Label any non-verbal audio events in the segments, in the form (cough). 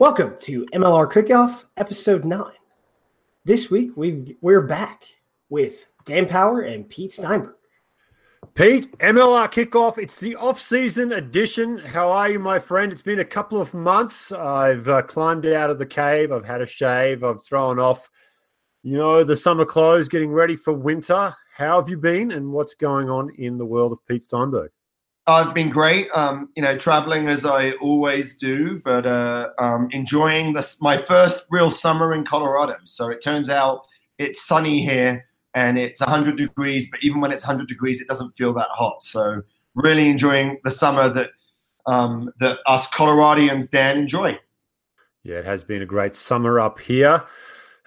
Welcome to MLR Kickoff, episode nine. This week we we're back with Dan Power and Pete Steinberg. Pete, MLR kickoff. It's the off-season edition. How are you, my friend? It's been a couple of months. I've uh, climbed out of the cave. I've had a shave. I've thrown off, you know, the summer clothes, getting ready for winter. How have you been, and what's going on in the world of Pete Steinberg? I've been great. Um, you know, traveling as I always do, but uh, um, enjoying this my first real summer in Colorado. So it turns out it's sunny here and it's 100 degrees, but even when it's 100 degrees, it doesn't feel that hot. So really enjoying the summer that um, that us Coloradians Dan enjoy. Yeah, it has been a great summer up here,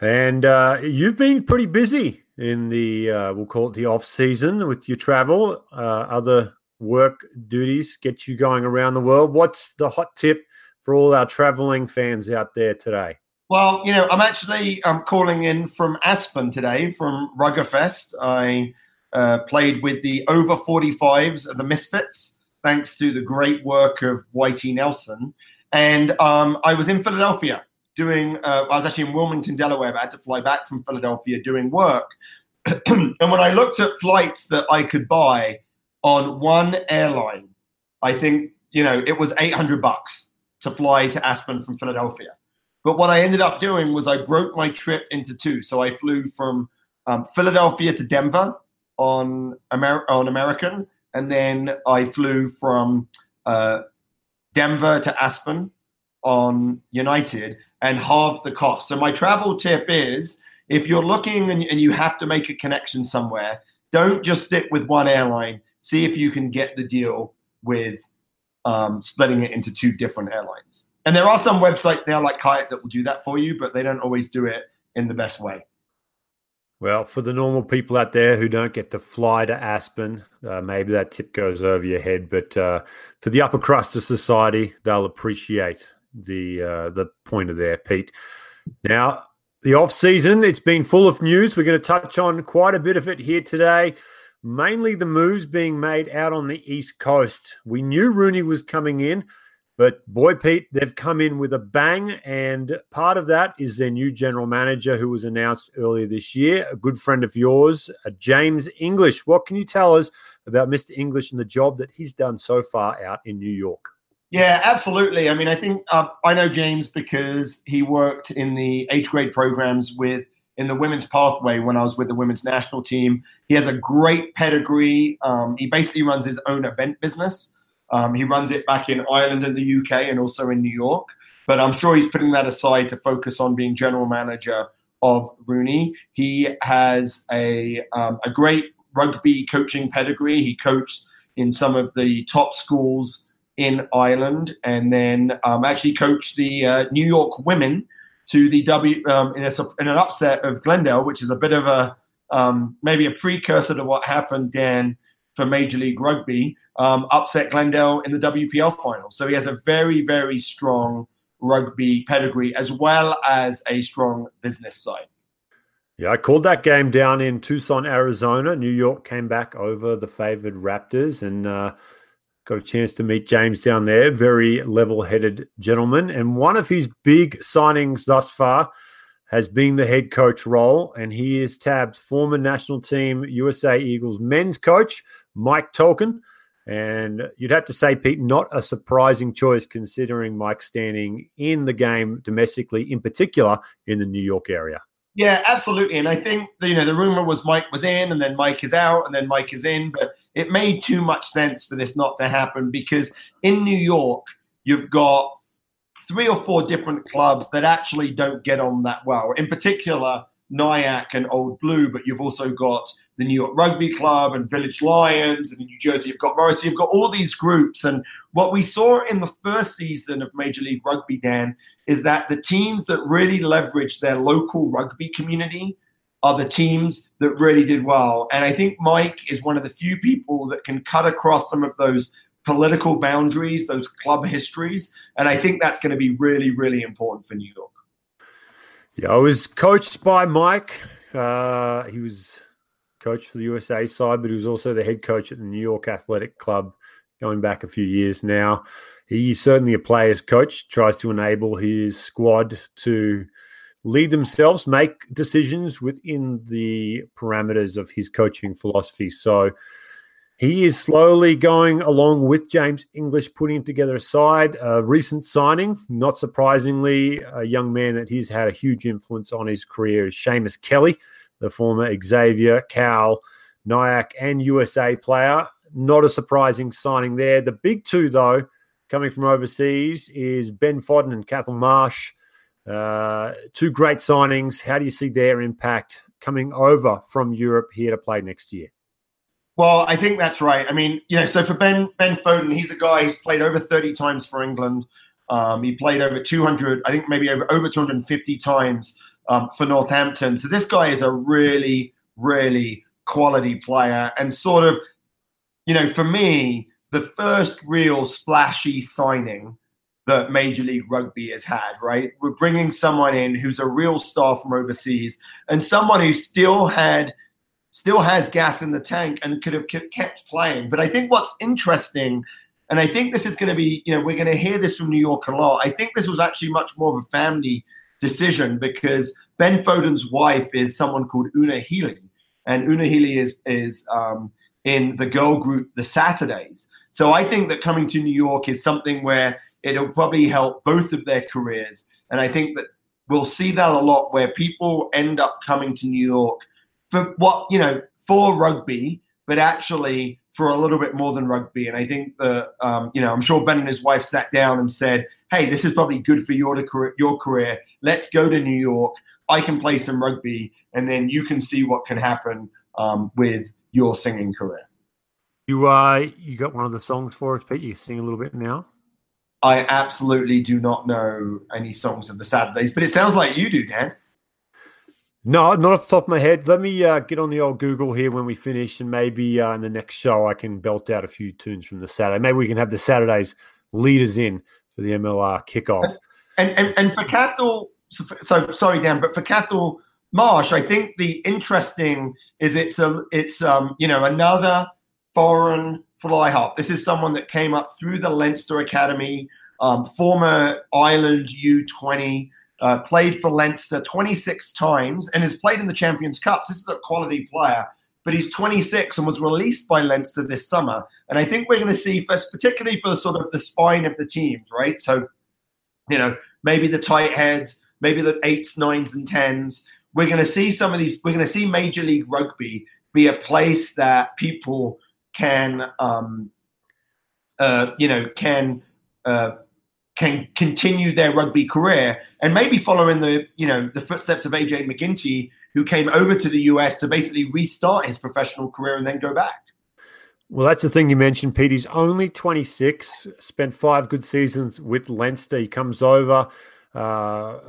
and uh, you've been pretty busy in the uh, we'll call it the off season with your travel. Uh, other work duties get you going around the world. What's the hot tip for all our traveling fans out there today? Well, you know, I'm actually I'm calling in from Aspen today from Ruggerfest. I uh, played with the over 45s of the Misfits, thanks to the great work of Whitey Nelson. And um, I was in Philadelphia doing, uh, I was actually in Wilmington, Delaware, but I had to fly back from Philadelphia doing work. (clears throat) and when I looked at flights that I could buy, on one airline. I think, you know, it was 800 bucks to fly to Aspen from Philadelphia. But what I ended up doing was I broke my trip into two. So I flew from um, Philadelphia to Denver on, Amer- on American, and then I flew from uh, Denver to Aspen on United and half the cost. So my travel tip is if you're looking and, and you have to make a connection somewhere, don't just stick with one airline see if you can get the deal with um, splitting it into two different airlines. And there are some websites now like Kayak that will do that for you, but they don't always do it in the best way. Well, for the normal people out there who don't get to fly to Aspen, uh, maybe that tip goes over your head. But uh, for the upper crust of society, they'll appreciate the uh, the point of there, Pete. Now, the off season, it's been full of news. We're going to touch on quite a bit of it here today mainly the moves being made out on the East Coast. We knew RUNY was coming in, but boy, Pete, they've come in with a bang. And part of that is their new general manager who was announced earlier this year, a good friend of yours, James English. What can you tell us about Mr. English and the job that he's done so far out in New York? Yeah, absolutely. I mean, I think uh, I know James because he worked in the eighth grade programs with in the women's pathway when I was with the women's national team. He has a great pedigree. Um, he basically runs his own event business. Um, he runs it back in Ireland and the UK and also in New York. But I'm sure he's putting that aside to focus on being general manager of RUNY. He has a, um, a great rugby coaching pedigree. He coached in some of the top schools in Ireland and then um, actually coached the uh, New York women to the W um, in, a, in, an upset of Glendale, which is a bit of a um, maybe a precursor to what happened then for Major League Rugby. Um, upset Glendale in the WPL final, so he has a very very strong rugby pedigree as well as a strong business side. Yeah, I called that game down in Tucson, Arizona. New York came back over the favored Raptors, and uh, Got a chance to meet James down there. Very level headed gentleman. And one of his big signings thus far has been the head coach role. And he is tabbed former national team USA Eagles men's coach, Mike Tolkin. And you'd have to say, Pete, not a surprising choice considering Mike standing in the game domestically, in particular in the New York area. Yeah, absolutely. And I think you know the rumor was Mike was in, and then Mike is out, and then Mike is in. But it made too much sense for this not to happen because in New York you've got three or four different clubs that actually don't get on that well. In particular, Nyack and Old Blue, but you've also got the New York Rugby Club and Village Lions, and in New Jersey you've got Morris. You've got all these groups, and what we saw in the first season of Major League Rugby, Dan, is that the teams that really leveraged their local rugby community are the teams that really did well. And I think Mike is one of the few people that can cut across some of those political boundaries, those club histories, and I think that's going to be really, really important for New York. Yeah, I was coached by Mike. Uh, he was coach for the USA side, but he was also the head coach at the New York Athletic Club going back a few years now. he's certainly a player's coach, tries to enable his squad to lead themselves, make decisions within the parameters of his coaching philosophy. So he is slowly going along with James English, putting together a side. A recent signing, not surprisingly, a young man that he's had a huge influence on his career is Seamus Kelly, the former Xavier, Cal, Nyack, and USA player. Not a surprising signing there. The big two, though, coming from overseas is Ben Foden and Cathal Marsh. Uh, two great signings. How do you see their impact coming over from Europe here to play next year? Well, I think that's right. I mean, you know, so for Ben Ben Foden, he's a guy who's played over 30 times for England. Um, he played over 200, I think maybe over over 250 times um, for Northampton. So this guy is a really, really quality player, and sort of, you know, for me, the first real splashy signing that Major League Rugby has had, right? We're bringing someone in who's a real star from overseas and someone who still had still has gas in the tank and could have kept playing. But I think what's interesting and I think this is going to be, you know, we're going to hear this from New York a lot. I think this was actually much more of a family decision because Ben Foden's wife is someone called Una Healy, and Una Healy is is um, in the girl group the Saturdays. So I think that coming to New York is something where it'll probably help both of their careers. And I think that we'll see that a lot where people end up coming to New York for what, you know, for rugby, but actually for a little bit more than rugby. And I think that, um, you know, I'm sure Ben and his wife sat down and said, hey, this is probably good for your, your career. Let's go to New York. I can play some rugby, and then you can see what can happen um, with your singing career. You uh, you got one of the songs for us, Pete. You sing a little bit now. I absolutely do not know any songs of the Saturdays, but it sounds like you do, Dan. No, not off the top of my head. Let me uh, get on the old Google here when we finish, and maybe uh, in the next show I can belt out a few tunes from the Saturday. Maybe we can have the Saturdays leaders in for the MLR kickoff. And and, and for Cathal, so, so sorry, Dan, but for Cathal Marsh, I think the interesting is it's a it's um you know another foreign fly half. This is someone that came up through the Leinster Academy, um, former Ireland U20, uh, played for Leinster 26 times and has played in the Champions Cups. This is a quality player, but he's 26 and was released by Leinster this summer. And I think we're going to see, first, particularly for sort of the spine of the teams, right? So, you know, maybe the tight heads, maybe the eights, nines, and tens. We're going to see some of these. We're going to see Major League Rugby be a place that people can, um, uh, you know, can uh, can continue their rugby career and maybe follow in the, you know, the footsteps of AJ McGinty, who came over to the US to basically restart his professional career and then go back. Well, that's the thing you mentioned, Pete. He's only 26, spent five good seasons with Leinster. He comes over. Uh,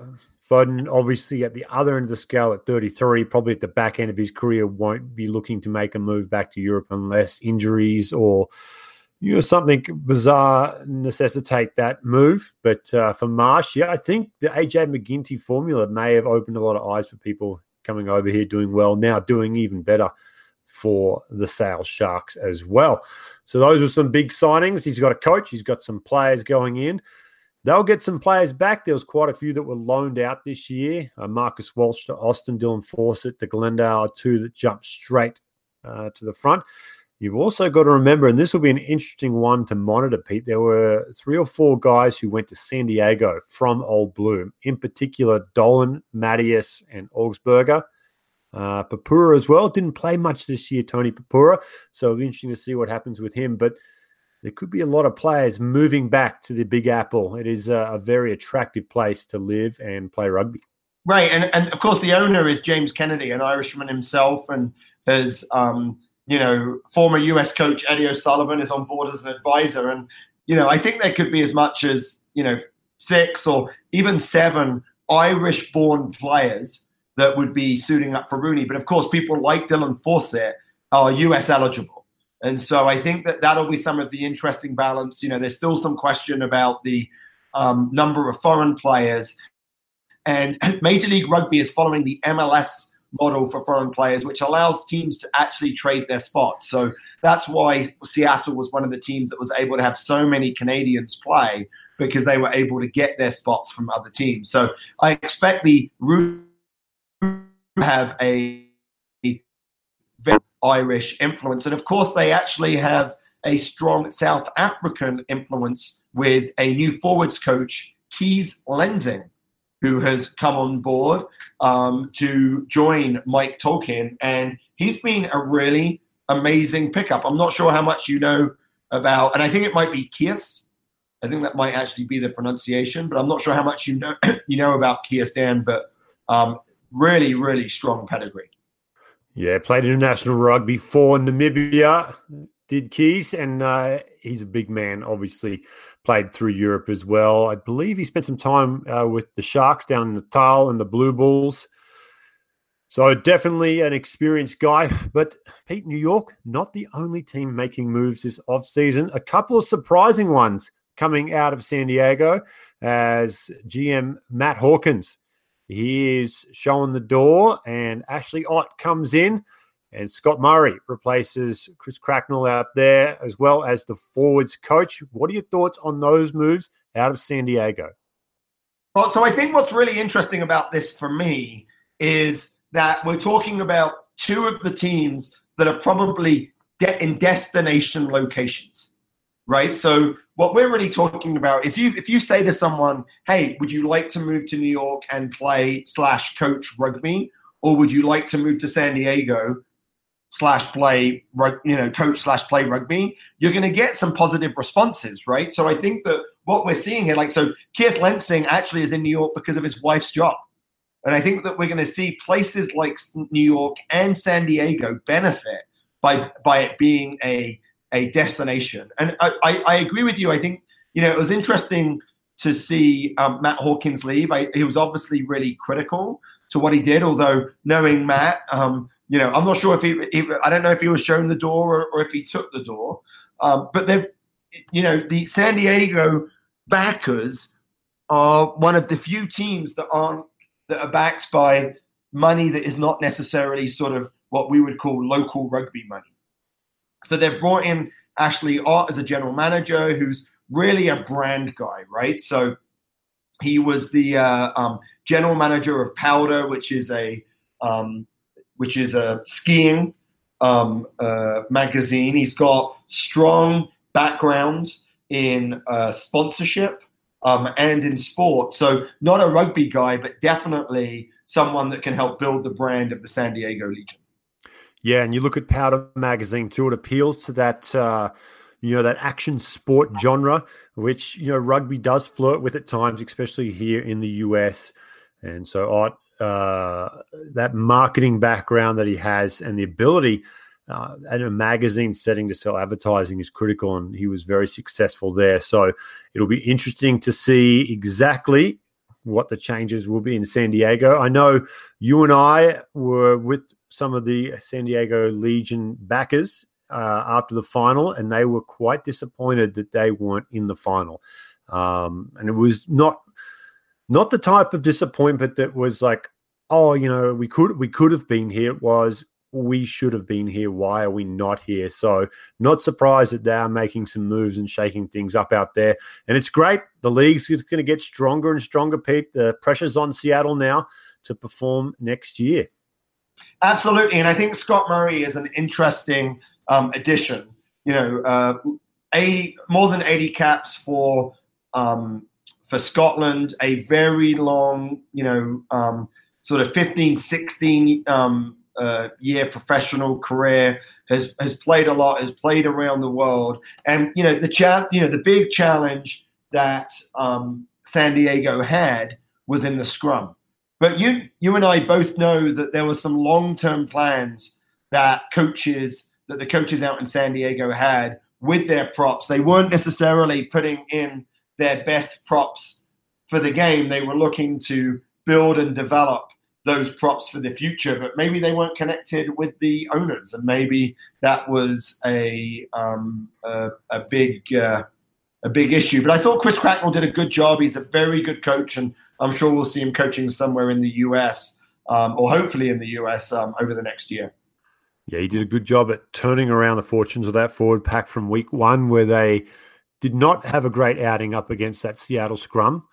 Foden, obviously, at the other end of the scale at 33, probably at the back end of his career, won't be looking to make a move back to Europe unless injuries or you know something bizarre necessitate that move. But uh, for Marsh, yeah, I think the AJ McGinty formula may have opened a lot of eyes for people coming over here, doing well now, doing even better for the Sales Sharks as well. So those were some big signings. He's got a coach. He's got some players going in. They'll get some players back. There was quite a few that were loaned out this year. Uh, Marcus Walsh to Austin, Dylan Fawcett to Glendale, two that jumped straight uh, to the front. You've also got to remember, and this will be an interesting one to monitor, Pete. There were three or four guys who went to San Diego from Old Blue, in particular, Dolan, Mattias, and Augspurger. Uh, Purpura as well didn't play much this year, Tony Purpura. So it'll be interesting to see what happens with him. But there could be a lot of players moving back to the Big Apple. It is a, a very attractive place to live and play rugby. Right, and and of course the owner is James Kennedy, an Irishman himself, and has um, you know former U.S. coach Eddie O'Sullivan is on board as an advisor, and you know I think there could be as much as you know six or even seven Irish-born players that would be suiting up for RUNY. But of course, people like Dylan Fawcett are U.S. eligible. And so I think that that'll be some of the interesting balance. You know, there's still some question about the um, number of foreign players. And (laughs) Major League Rugby is following the MLS model for foreign players, which allows teams to actually trade their spots. So that's why Seattle was one of the teams that was able to have so many Canadians play because they were able to get their spots from other teams. So I expect the Root have a very Irish influence. And of course, they actually have a strong South African influence with a new forwards coach, Kees Lensing, who has come on board um, to join Mike Tolkin. And he's been a really amazing pickup. I'm not sure how much you know about, and I think it might be Kies. I think that might actually be the pronunciation, but I'm not sure how much you know (clears throat) you know about Kies Dan, but um, really, really strong pedigree. Yeah, played international rugby for Namibia, did Kees, and uh, he's a big man, obviously played through Europe as well. I believe he spent some time uh, with the Sharks down in the Natal and the Blue Bulls. So definitely an experienced guy. But Pete, New York, not the only team making moves this offseason. A couple of surprising ones coming out of San Diego as GM Matt Hawkins. He is showing the door, and Ashley Ott comes in. And Scott Murray replaces Chris Cracknell out there, as well as the forwards coach. What are your thoughts on those moves out of San Diego? Well, so I think what's really interesting about this for me is that we're talking about two of the teams that are probably de- in destination locations, right? So what we're really talking about is you if you say to someone, "Hey, would you like to move to New York and play slash coach rugby, or would you like to move to San Diego slash play, you know, coach slash play rugby, you're going to get some positive responses, right? So I think that what we're seeing here, like, so Kees Lensing actually is in New York because of his wife's job. And I think that we're going to see places like New York and San Diego benefit by by it being a a destination. And I, I, I agree with you. I think you know it was interesting to see um, Matt Hawkins leave. I, he was obviously really critical to what he did. Although knowing Matt, um, you know, I'm not sure if he, he, I don't know if he was shown the door or, or if he took the door. Um, but they, you know, the San Diego backers are one of the few teams that aren't that are backed by money that is not necessarily sort of what we would call local rugby money. So they've brought in Ashley Ott as a general manager, who's really a brand guy, right? So he was the uh, um, general manager of Powder, which is a um, which is a skiing um, uh, magazine. He's got strong backgrounds in uh, sponsorship um, and in sport. So, not a rugby guy, but definitely someone that can help build the brand of the San Diego Legion. Yeah, and you look at Powder Magazine too; it appeals to that. Uh, you know that action sport genre, which you know rugby does flirt with at times, especially here in the US. And so, Ott uh, that marketing background that he has and the ability uh, in a magazine setting to sell advertising is critical, and he was very successful there. So it'll be interesting to see exactly what the changes will be in San Diego. I know you and I were with some of the San Diego Legion backers uh, after the final, and they were quite disappointed that they weren't in the final. Um, and it was not not the type of disappointment that was like, oh, you know, we could we could have been here. It was we should have been here. Why are we not here? So, not surprised that they are making some moves and shaking things up out there. And it's great. The league's going to get stronger and stronger, Pete. The pressure's on Seattle now to perform next year. Absolutely. And I think Scott Murray is an interesting um, addition. You know, uh, 80, more than 80 caps for um, for Scotland, a very long, you know, um, sort of 15, 16 um, uh, year professional career. Has has played a lot. Has played around the world, and you know the cha- you know the big challenge that um, San Diego had was in the scrum. But you you and I both know that there were some long term plans that coaches that the coaches out in San Diego had with their props. They weren't necessarily putting in their best props for the game. They were looking to build and develop those props for the future, but maybe they weren't connected with the owners, and maybe that was a um, a, a, big uh, a big issue. But I thought Chris Cracknell did a good job. He's a very good coach, and I'm sure we'll see him coaching somewhere in the U.S. um, or hopefully in the US um, over the next year. Yeah, he did a good job at turning around the fortunes of that forward pack from week one, where they did not have a great outing up against that Seattle scrum.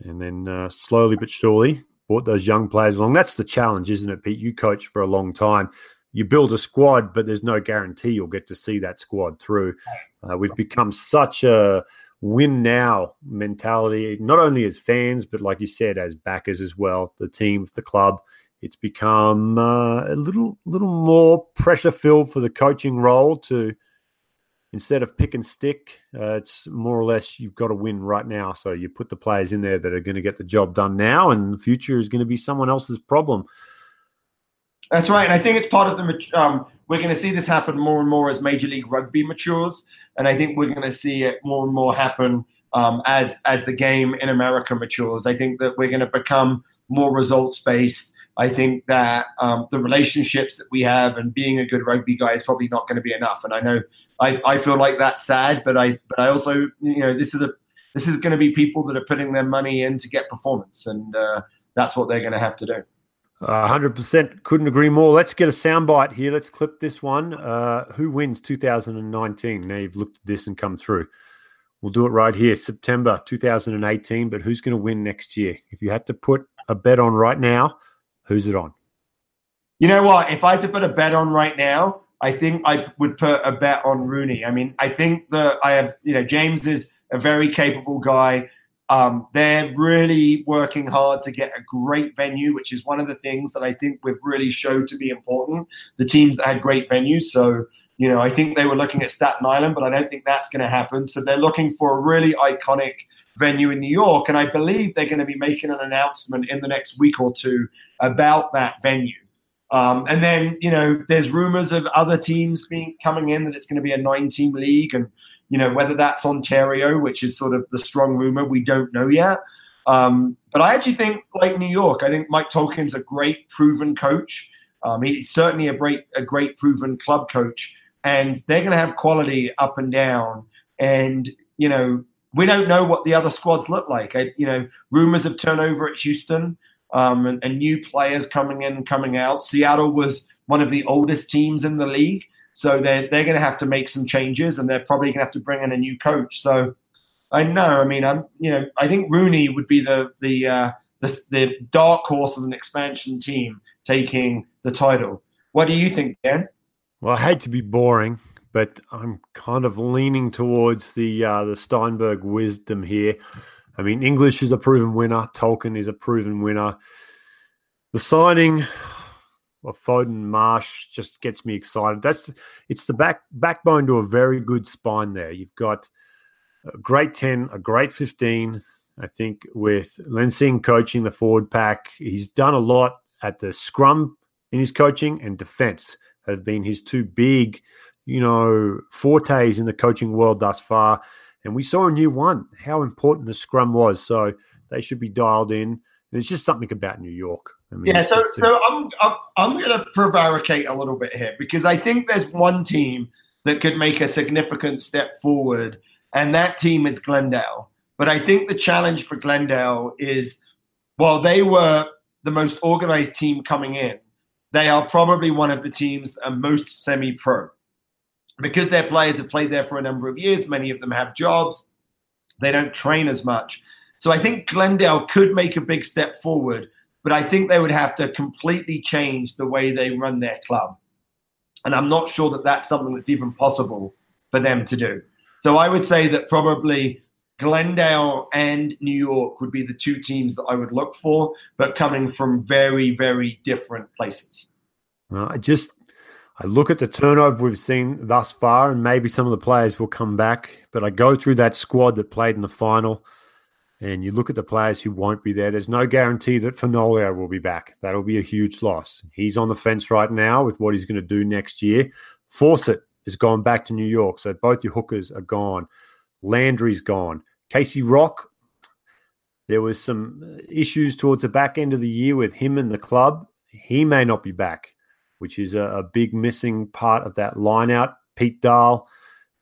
And then uh, slowly but surely brought those young players along. That's the challenge, isn't it, Pete? You coach for a long time. You build a squad, but there's no guarantee you'll get to see that squad through. Uh, we've become such a win now mentality, not only as fans, but like you said, as backers as well, the team, the club. It's become uh, a little, little more pressure filled for the coaching role to instead of pick and stick, uh, it's more or less you've got to win right now. So you put the players in there that are going to get the job done now, and the future is going to be someone else's problem. That's right, and I think it's part of the. Um, we're going to see this happen more and more as Major League Rugby matures, and I think we're going to see it more and more happen um, as as the game in America matures. I think that we're going to become more results based. I think that um, the relationships that we have and being a good rugby guy is probably not going to be enough. And I know I, I feel like that's sad, but I but I also you know this is a this is going to be people that are putting their money in to get performance, and uh, that's what they're going to have to do. hundred percent, couldn't agree more. Let's get a soundbite here. Let's clip this one. Uh, who wins 2019? Now you've looked at this and come through. We'll do it right here, September 2018. But who's going to win next year? If you had to put a bet on right now, who's it on? You know what? If I had to put a bet on right now, I think I would put a bet on RUNY. I mean, I think that I have, you know, James is a very capable guy. Um, they're really working hard to get a great venue, which is one of the things that I think we've really showed to be important. The teams that had great venues. So, you know, I think they were looking at Staten Island, but I don't think that's going to happen. So they're looking for a really iconic venue in New York. And I believe they're going to be making an announcement in the next week or two about that venue. Um, and then, you know, there's rumors of other teams being coming in that it's going to be a nine team league. And, you know, whether that's Ontario, which is sort of the strong rumor, we don't know yet. Um, but I actually think, like New York, I think Mike Tolkin's a great proven coach. Um, he's certainly a great, a great proven club coach. And they're going to have quality up and down. And, you know, we don't know what the other squads look like. I, you know, rumors of turnover at Houston um, and, and, new players coming in and coming out. Seattle was one of the oldest teams in the league, so they're they're going to have to make some changes, and they're probably going to have to bring in a new coach. So I know. I mean, I'm you know I think RUNY would be the the uh, the, the dark horse as an expansion team taking the title. What do you think, Dan? Well, I hate to be boring, but I'm kind of leaning towards the uh, the Steinberg wisdom here. I mean, English is a proven winner. Tolkin is a proven winner. The signing of Foden Marsh just gets me excited. That's it's the back backbone to a very good spine there. You've got a great 10, a great 15. I think with Lensing coaching the forward pack, he's done a lot at the scrum in his coaching and defense have been his two big, you know, fortes in the coaching world thus far. And we saw in year one how important the scrum was. So they should be dialed in. There's just something about New York. I mean, yeah, so so I'm I'm, I'm going to prevaricate a little bit here because I think there's one team that could make a significant step forward, and that team is Glendale. But I think the challenge for Glendale is, while they were the most organized team coming in, they are probably one of the teams that are most semi-pro because their players have played there for a number of years, many of them have jobs, they don't train as much. So I think Glendale could make a big step forward, but I think they would have to completely change the way they run their club. And I'm not sure that that's something that's even possible for them to do. So I would say that probably Glendale and New York would be the two teams that I would look for, but coming from very, very different places. I just I look at the turnover we've seen thus far, and maybe some of the players will come back. But I go through that squad that played in the final, and you look at the players who won't be there. There's no guarantee that Fenolio will be back. That'll be a huge loss. He's on the fence right now with what he's going to do next year. Fawcett has gone back to New York, so both your hookers are gone. Landry's gone. Casey Rock, there was some issues towards the back end of the year with him and the club. He may not be back which is a, a big missing part of that line out. Pete Dahl,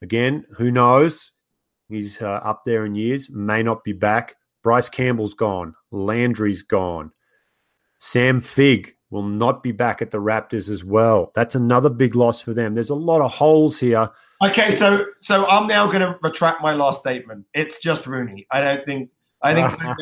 again, who knows? He's uh, up there in years, may not be back. Bryce Campbell's gone. Landry's gone. Sam Figg will not be back at the Raptors as well. That's another big loss for them. There's a lot of holes here. Okay, so so I'm now going to retract my last statement. It's just RUNY. I don't think I think (laughs)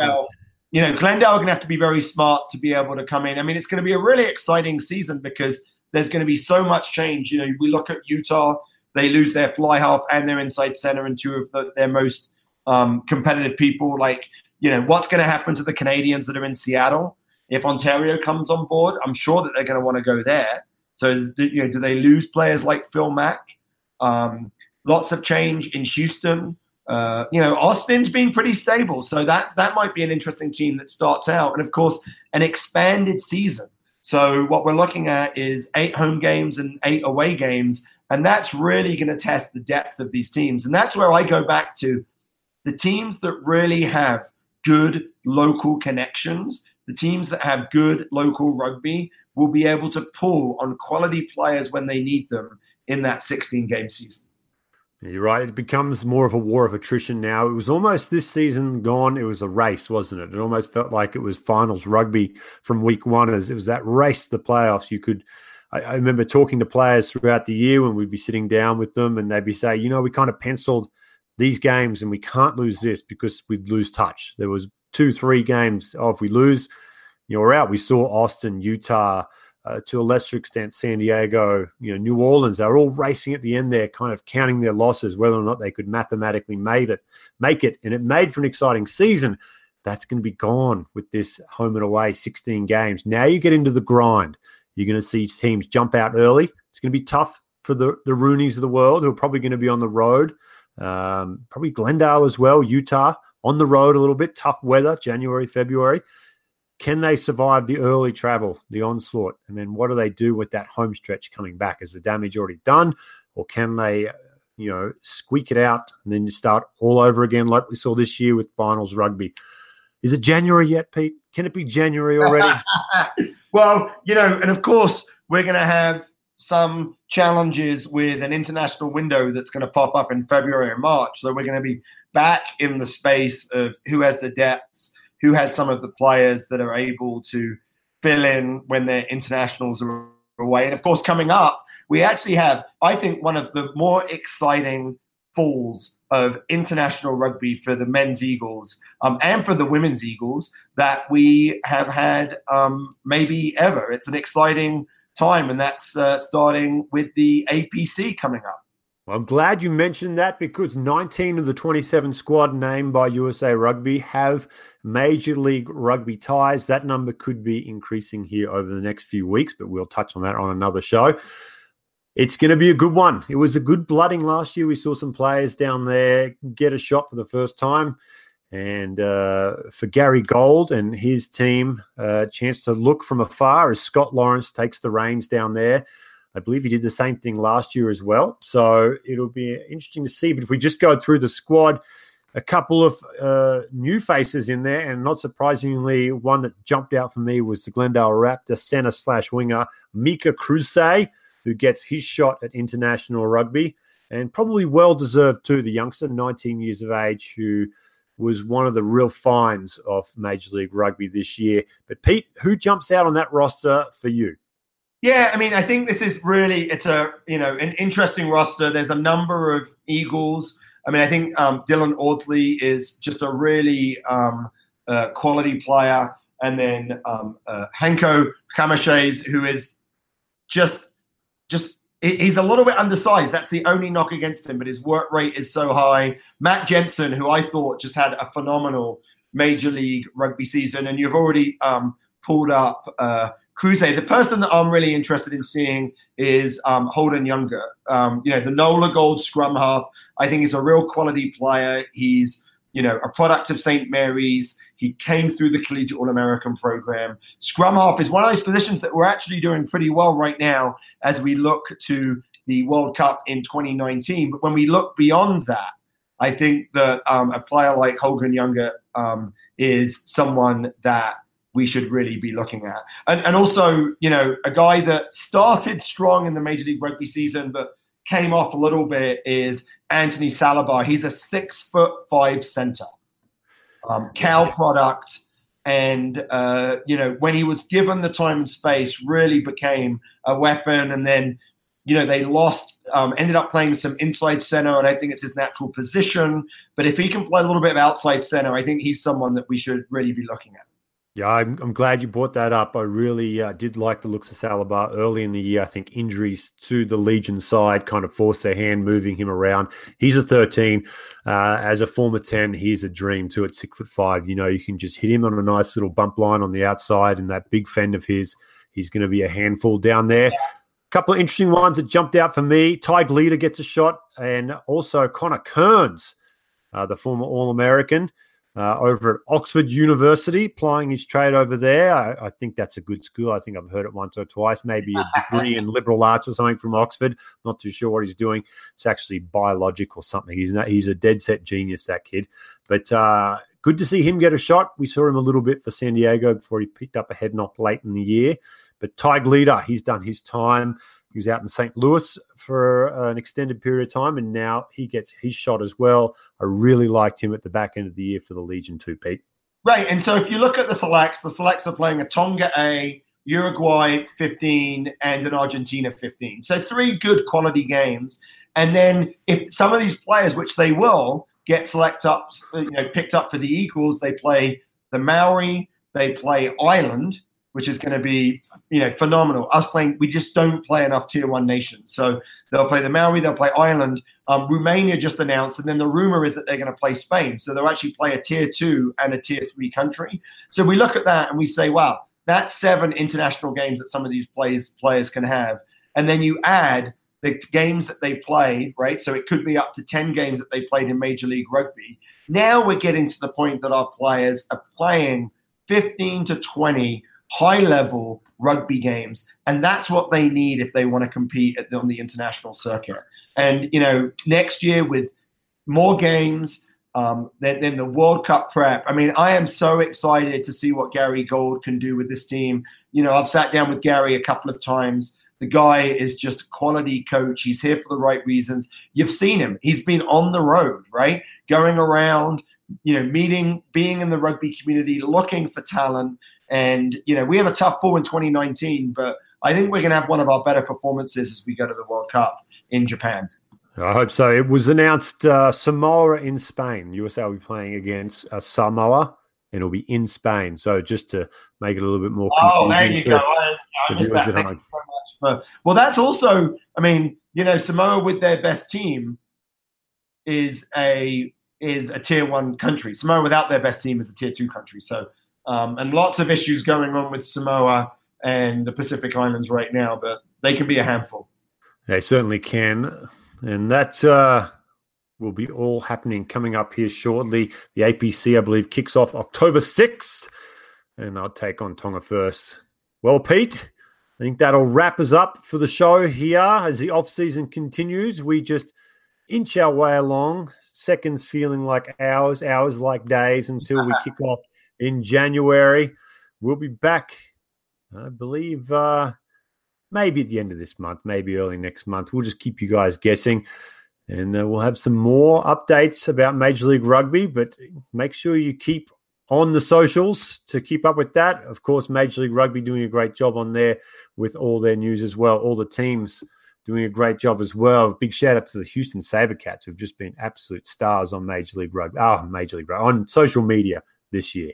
you know, Glendale are going to have to be very smart to be able to come in. I mean, it's going to be a really exciting season because there's going to be so much change. You know, we look at Utah; they lose their fly half and their inside center and two of the, their most um, competitive people. Like, you know, what's going to happen to the Canadians that are in Seattle? If Ontario comes on board, I'm sure that they're going to want to go there. So, you know, do they lose players like Phil Mack? Um, lots of change in Houston. Uh, you know, Austin's been pretty stable, so that that might be an interesting team that starts out, and of course, an expanded season. So what we're looking at is eight home games and eight away games, and that's really going to test the depth of these teams. And that's where I go back to the teams that really have good local connections the teams that have good local rugby will be able to pull on quality players when they need them in that 16 game season. You're right. It becomes more of a war of attrition now. It was almost this season gone. It was a race, wasn't it? It almost felt like it was finals rugby from week one. As it was that race to the playoffs. You could. I, I remember talking to players throughout the year when we'd be sitting down with them, and they'd be saying, "You know, we kind of penciled these games, and we can't lose this because we'd lose touch." There was two, three games. Oh, if we lose, you know, we're out. We saw Austin, Utah, uh, to a lesser extent, San Diego, you know, New Orleans. They're all racing at the end there, kind of counting their losses, whether or not they could mathematically made it, make it, and it made for an exciting season. That's going to be gone with this home and away 16 games. Now you get into the grind. You're going to see teams jump out early. It's going to be tough for the the RUNYs of the world who are probably going to be on the road. Um, probably Glendale as well, Utah on the road a little bit, tough weather, January, February. Can they survive the early travel, the onslaught? And then what do they do with that home stretch coming back? Is the damage already done? Or can they, you know, squeak it out and then you start all over again like we saw this year with finals rugby? Is it January yet, Pete? Can it be January already? (laughs) well, you know, and of course, we're going to have some challenges with an international window that's going to pop up in February or March. So we're going to be back in the space of who has the depths, who has some of the players that are able to fill in when their internationals are away. And of course, coming up, we actually have, I think, one of the more exciting falls of international rugby for the men's Eagles um, and for the women's Eagles that we have had um, maybe ever. It's an exciting time, and that's uh, starting with the APC coming up. Well, I'm glad you mentioned that because 19 of the 27 squad named by USA Rugby have Major League Rugby ties. That number could be increasing here over the next few weeks, but we'll touch on that on another show. It's going to be a good one. It was a good blooding last year. We saw some players down there get a shot for the first time. And uh, for Gary Gold and his team, a uh, chance to look from afar as Scott Lawrence takes the reins down there. I believe he did the same thing last year as well. So it'll be interesting to see. But if we just go through the squad, a couple of uh, new faces in there, and not surprisingly, one that jumped out for me was the Glendale Raptor center slash winger Mika Kruse, who gets his shot at international rugby, and probably well deserved too. The youngster, 19 years of age, who was one of the real finds of Major League Rugby this year. But Pete, who jumps out on that roster for you? Yeah, I mean, I think this is really it's a you know an interesting roster. There's a number of Eagles. I mean, I think um, Dylan Audsley is just a really um, uh, quality player, and then um, uh, Hanco who is just just he's a little bit undersized. That's the only knock against him, but his work rate is so high. Matt Jensen, who I thought just had a phenomenal Major League Rugby season, and you've already um, pulled up. Uh, Kruse. The person that I'm really interested in seeing is um, Holden Younger. Um, you know, the Nola Gold scrum half. I think he's a real quality player. He's you know a product of St. Mary's. He came through the Collegiate All American program. Scrum half is one of those positions that we're actually doing pretty well right now as we look to the World Cup in 2019. But when we look beyond that, I think that um, a player like Holden Younger um, is someone that we should really be looking at. And, and also, you know, a guy that started strong in the Major League Rugby season, but came off a little bit is Anthony Saliba. He's a six foot five center. Um, Cal product. and uh, you know when he was given the time and space, really became a weapon. And then you know they lost, um, ended up playing some inside center, and I think it's his natural position. But if he can play a little bit of outside center, I think he's someone that we should really be looking at. Yeah, I'm, I'm glad you brought that up. I really uh, did like the looks of Saliba early in the year. I think injuries to the Legion side kind of forced their hand moving him around. He's a 13. Uh, as a former 10, he's a dream too at six foot five. You know, you can just hit him on a nice little bump line on the outside, and that big fend of his, he's going to be a handful down there. Yeah. Couple of interesting ones that jumped out for me. Ty Glida gets a shot, and also Connor Kearns, uh, the former All American uh, over at Oxford University, plying his trade over there. I, I, think that's a good school. I think I've heard it once or twice, maybe a degree in (laughs) liberal arts or something from Oxford. Not too sure what he's doing. It's actually biologic or something. He's not, he's a dead set genius, that kid. But uh, good to see him get a shot. We saw him a little bit for San Diego before he picked up a head knock late in the year. But Ty Glida, he's done his time. He was out in St. Louis for uh, an extended period of time, and now he gets his shot as well. I really liked him at the back end of the year for the Legion too, Pete. Right, and so if you look at the selects, the selects are playing a Tonga A, Uruguay 15, and an Argentina 15. So three good quality games. And then if some of these players, which they will, get select up, you know, picked up for the Eagles, they play the Maori, they play Ireland, which is going to be you know phenomenal. Us playing, we just don't play enough tier one nations. So they'll play the Maori, they'll play Ireland. Um, Romania just announced, and then the rumor is that they're going to play Spain. So they'll actually play a tier two and a tier three country. So we look at that and we say, wow, that's seven international games that some of these players players can have, and then you add the games that they played, right? So it could be up to 10 games that they played in Major League Rugby. Now we're getting to the point that our players are playing 15 to 20 high level rugby games. And that's what they need if they want to compete the, on the international circuit. And, you know, next year with more games, um, then, then the World Cup prep. I mean, I am so excited to see what Gary Gold can do with this team. You know, I've sat down with Gary a couple of times. The guy is just a quality coach. He's here for the right reasons. You've seen him. He's been on the road, right? Going around, you know, meeting, being in the rugby community, looking for talent. And, you know, we have a tough fall in 2019, but I think we're going to have one of our better performances as we go to the World Cup in Japan. I hope so. It was announced uh, Samoa in Spain. USA will be playing against uh, Samoa, and it'll be in Spain. So just to make it a little bit more. Oh, there you go. I, I that. Thank you so much for, well, that's also. I mean, you know, Samoa with their best team is a is a tier one country. Samoa without their best team is a tier two country. So um, and lots of issues going on with Samoa and the Pacific Islands right now, but they can be a handful. They certainly can. And that uh, will be all happening coming up here shortly. The APC, I believe, kicks off October 6th, and I'll take on Tonga first. Well, Pete, I think that'll wrap us up for the show here as the off season continues. We just inch our way along, seconds feeling like hours, hours like days until we kick off in January. We'll be back, I believe, uh, maybe at the end of this month, maybe early next month. We'll just keep you guys guessing. And uh, we'll have some more updates about Major League Rugby, but make sure you keep on the socials to keep up with that. Of course, Major League Rugby doing a great job on there with all their news as well. All the teams doing a great job as well. Big shout out to the Houston Sabercats who've just been absolute stars on Major League Rugby, ah, Major League Rugby, on social media this year.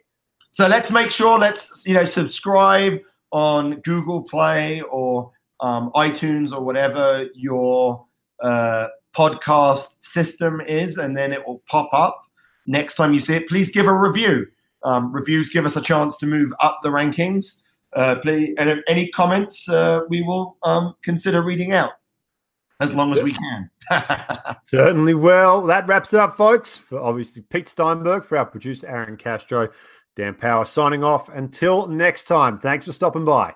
So let's make sure let's you know subscribe on Google Play or um, iTunes or whatever your uh, podcast system is, and then it will pop up next time you see it. Please give a review. Um, reviews give us a chance to move up the rankings. Uh, please, and any comments uh, we will um, consider reading out as long as we can. (laughs) Certainly. Well, that wraps it up, folks. For obviously Pete Steinberg, for our producer Aaron Castro. Dan Power signing off. Until next time, thanks for stopping by.